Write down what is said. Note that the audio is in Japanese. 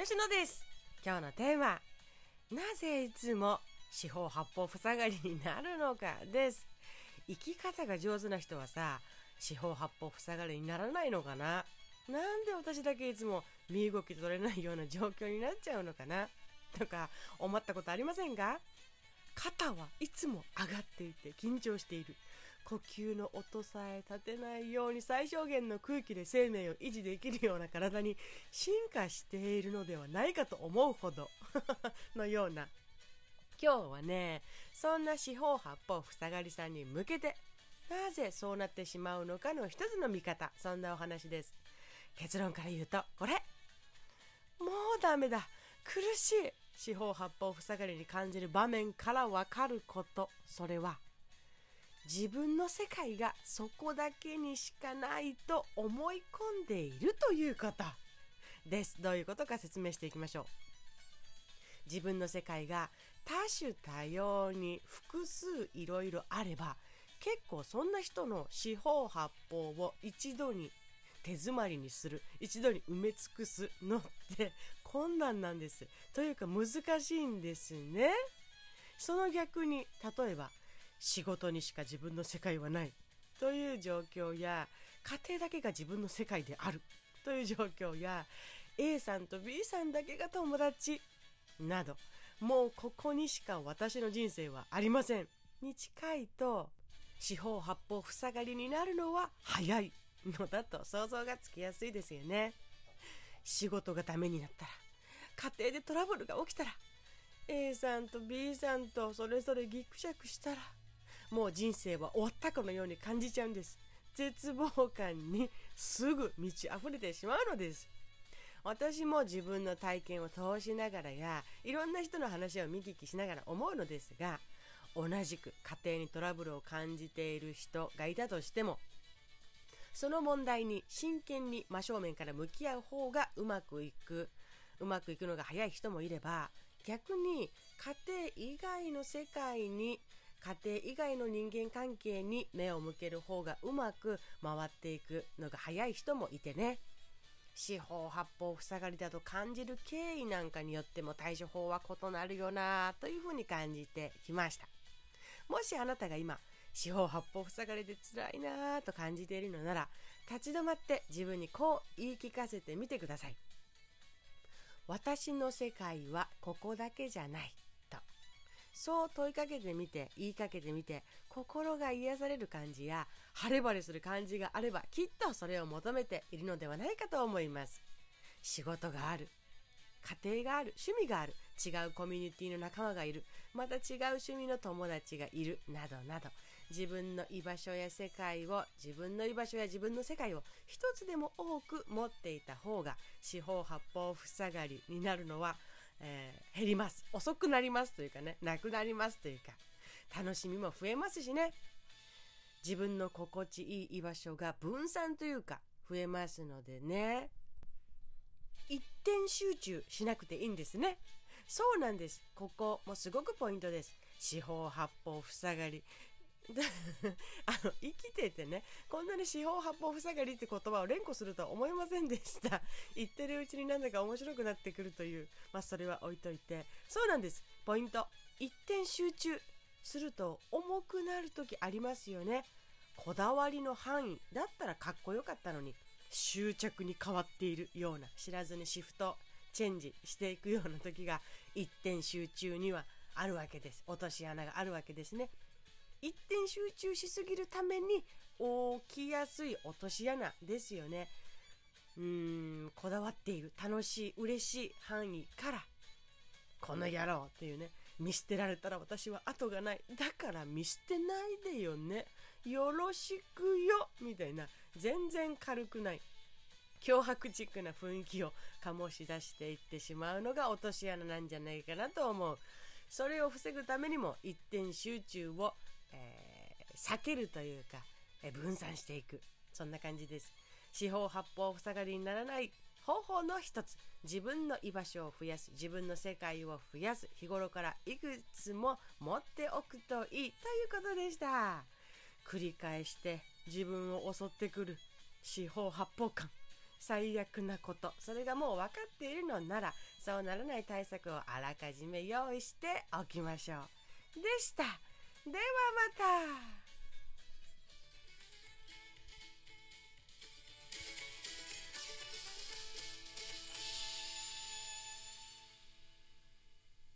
吉野です。今日のテーマなぜいつも四方八方塞がりになるのかです。生き方が上手な人はさ四方八方塞がりにならないのかな？なんで私だけいつも身動き取れないような状況になっちゃうのかな？とか思ったことありませんか？肩はいつも上がっていて緊張している。呼吸の音さえ立てないように最小限の空気で生命を維持できるような体に進化しているのではないかと思うほど。のような。今日はねそんな四方八方塞がりさんに向けてなぜそうなってしまうのかの一つの見方。そんなお話です。結論から言うとこれ。もうダメだ。苦しい四方八方塞がりに感じる場面からわかること。それは自分の世界がそこだけにしかないと思い込んでいるということです。どういうことか説明していきましょう。自分の世界が多種多様に複数いろいろあれば結構そんな人の四方八方を一度に手詰まりにする一度に埋め尽くすのって 困難なんですというか難しいんですねその逆に例えば仕事にしか自分の世界はない。という状況や家庭だけが自分の世界である。という状況や A さんと B さんだけが友達。などもうここにしか私の人生はありません。に近いと四方八方塞がりになるのは早い。のだと想像がつきやすいですよね。仕事がダメになったら家庭でトラブルが起きたら A さんと B さんとそれぞれギクシャクしたらもう人生は終わったかのように感じちゃうんです。絶望感にすぐ満ち溢れてしまうのです。私も自分の体験を通しながらやいろんな人の話を見聞きしながら思うのですが同じく家庭にトラブルを感じている人がいたとしてもその問題に真剣に真正面から向き合う方がうまくいくうまくいくのが早い人もいれば逆に家庭以外の世界に家庭以外の人間関係に目を向ける方がうまく回っていくのが早い人もいてね。四方八方塞がりだと感じる経緯なんかによっても対処法は異なるよなというふうに感じてきました。もしあなたが今四方八方塞がりで辛いなと感じているのなら立ち止まって自分にこう言い聞かせてみてください。私の世界はここだけじゃない。そう問いかけてみて言いかけてみて心が癒される感じや晴れ晴れする感じがあればきっとそれを求めているのではないかと思います。仕事がある家庭がある趣味がある違うコミュニティの仲間がいるまた違う趣味の友達がいるなどなど自分の居場所や世界を自分の居場所や自分の世界を一つでも多く持っていた方が四方八方塞がりになるのはえー、減ります。遅くなりますというかねなくなりますというか楽しみも増えますしね。自分の心地いい居場所が分散というか増えますのでね。一点集中しなくていいんですね。そうなんです。ここもすごくポイントです。四方八方塞がり あの生きててねこんなに四方八方塞がりって言葉を連呼するとは思いませんでした。言ってるうちになんだか面白くなってくるというまあそれは置いといて。そうなんです。ポイント。一点集中すると重くなる時ありますよね。こだわりの範囲だったらかっこよかったのに執着に変わっているような知らずにシフトチェンジしていくような時が一点集中にはあるわけです。落とし穴があるわけですね。一点集中しすぎるために起きやすい落とし穴ですよね。うーん、こだわっている、楽しい、嬉しい範囲から、この野郎っていうね、見捨てられたら私は後がない。だから見捨てないでよね。よろしくよみたいな、全然軽くない。脅迫チックな雰囲気を醸し出していってしまうのが落とし穴なんじゃないかなと思う。それを防ぐためにも一点集中をえー、避けるというか、えー、分散していく。そんな感じです。四方八方塞がりにならない方法の一つ。自分の居場所を増やす。自分の世界を増やす。日頃からいくつも持っておくといいということでした。繰り返して自分を襲ってくる四方八方感。最悪なことそれがもう分かっているのならそうならない対策をあらかじめ用意しておきましょうでしたではまた。